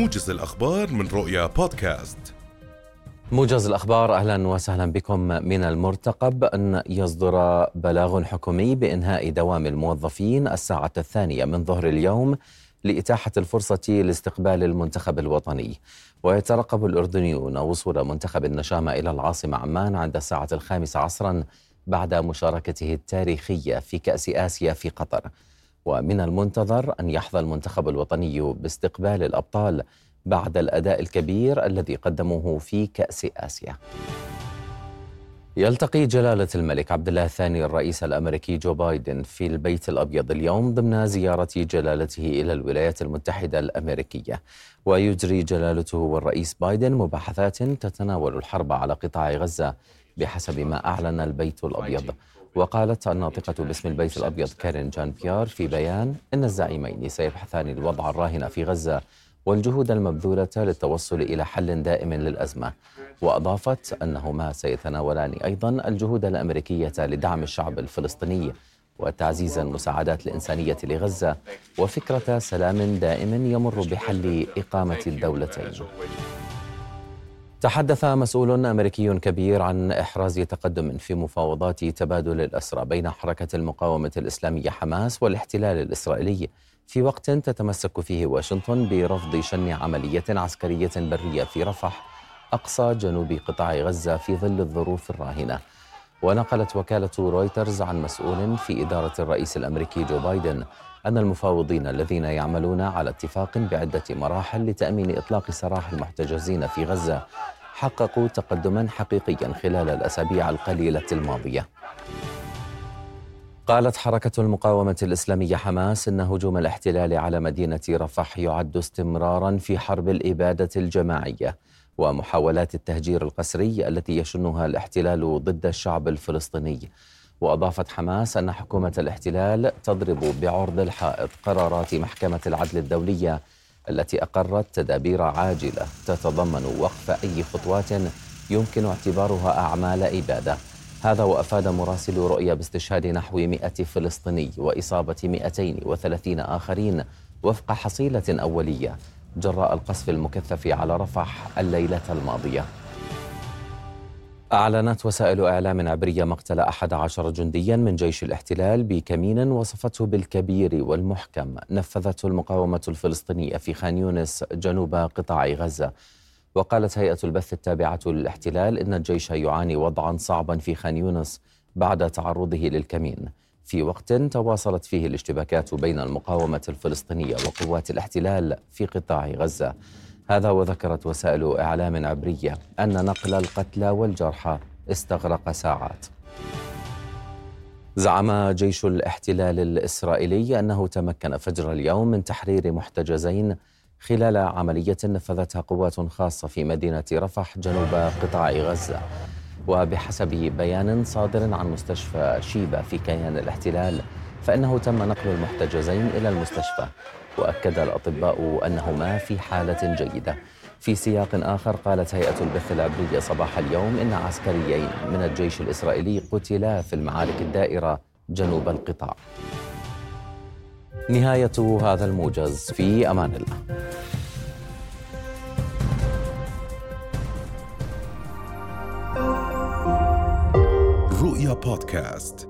موجز الأخبار من رؤيا بودكاست. موجز الأخبار أهلا وسهلا بكم من المرتقب. أن يصدر بلاغ حكومي بإنهاء دوام الموظفين الساعة الثانية من ظهر اليوم لإتاحة الفرصة لاستقبال المنتخب الوطني. ويترقب الأردنيون وصول منتخب النشامة إلى العاصمة عمان عند الساعة الخامسة عصرا بعد مشاركته التاريخية في كأس آسيا في قطر. ومن المنتظر أن يحظى المنتخب الوطني باستقبال الأبطال بعد الأداء الكبير الذي قدموه في كأس آسيا. يلتقي جلالة الملك عبد الله الثاني الرئيس الأمريكي جو بايدن في البيت الأبيض اليوم ضمن زيارة جلالته إلى الولايات المتحدة الأمريكية. ويجري جلالته والرئيس بايدن مباحثات تتناول الحرب على قطاع غزة بحسب ما أعلن البيت الأبيض. وقالت الناطقة باسم البيت الأبيض كارين جان بيار في بيان إن الزعيمين سيبحثان الوضع الراهن في غزة والجهود المبذولة للتوصل إلى حل دائم للأزمة. وأضافت أنهما سيتناولان أيضا الجهود الأمريكية لدعم الشعب الفلسطيني وتعزيز المساعدات الإنسانية لغزة وفكرة سلام دائم يمر بحل إقامة الدولتين. تحدث مسؤول أمريكي كبير عن إحراز تقدم في مفاوضات تبادل الأسرى بين حركة المقاومة الإسلامية حماس والاحتلال الإسرائيلي في وقت تتمسك فيه واشنطن برفض شن عملية عسكرية برية في رفح أقصى جنوب قطاع غزة في ظل الظروف الراهنة. ونقلت وكالة رويترز عن مسؤول في إدارة الرئيس الأمريكي جو بايدن أن المفاوضين الذين يعملون على اتفاق بعدة مراحل لتأمين إطلاق سراح المحتجزين في غزة حققوا تقدما حقيقيا خلال الأسابيع القليلة الماضية. قالت حركة المقاومة الإسلامية حماس إن هجوم الاحتلال على مدينة رفح يعد استمرارا في حرب الإبادة الجماعية. ومحاولات التهجير القسري التي يشنها الاحتلال ضد الشعب الفلسطيني. وأضافت حماس أن حكومة الاحتلال تضرب بعرض الحائط قرارات محكمة العدل الدولية التي أقرت تدابير عاجلة تتضمن وقف أي خطوات يمكن اعتبارها أعمال إبادة. هذا وأفاد مراسل رؤيا باستشهاد نحو 100 فلسطيني وإصابة 230 آخرين وفق حصيلة أولية. جراء القصف المكثف على رفح الليلة الماضية. أعلنت وسائل إعلام عبرية مقتل أحد عشر جنديا من جيش الاحتلال بكمين وصفته بالكبير والمحكم. نفذته المقاومة الفلسطينية في خان يونس جنوب قطاع غزة. وقالت هيئة البث التابعة للاحتلال إن الجيش يعاني وضعا صعبا في خان يونس بعد تعرضه للكمين. في وقت تواصلت فيه الاشتباكات بين المقاومة الفلسطينية وقوات الاحتلال في قطاع غزة. هذا وذكرت وسائل إعلام عبرية أن نقل القتلى والجرحى استغرق ساعات. زعم جيش الاحتلال الإسرائيلي أنه تمكن فجر اليوم من تحرير محتجزين خلال عملية نفذتها قوات خاصة في مدينة رفح جنوب قطاع غزة. وبحسب بيان صادر عن مستشفى شيبة في كيان الاحتلال فإنه تم نقل المحتجزين إلى المستشفى. وأكد الأطباء أنهما في حالة جيدة. في سياق آخر قالت هيئة البث العبرية صباح اليوم إن عسكريين من الجيش الإسرائيلي قتلا في المعارك الدائرة جنوب القطاع. نهاية هذا الموجز. في أمان الله. رؤيا بودكاست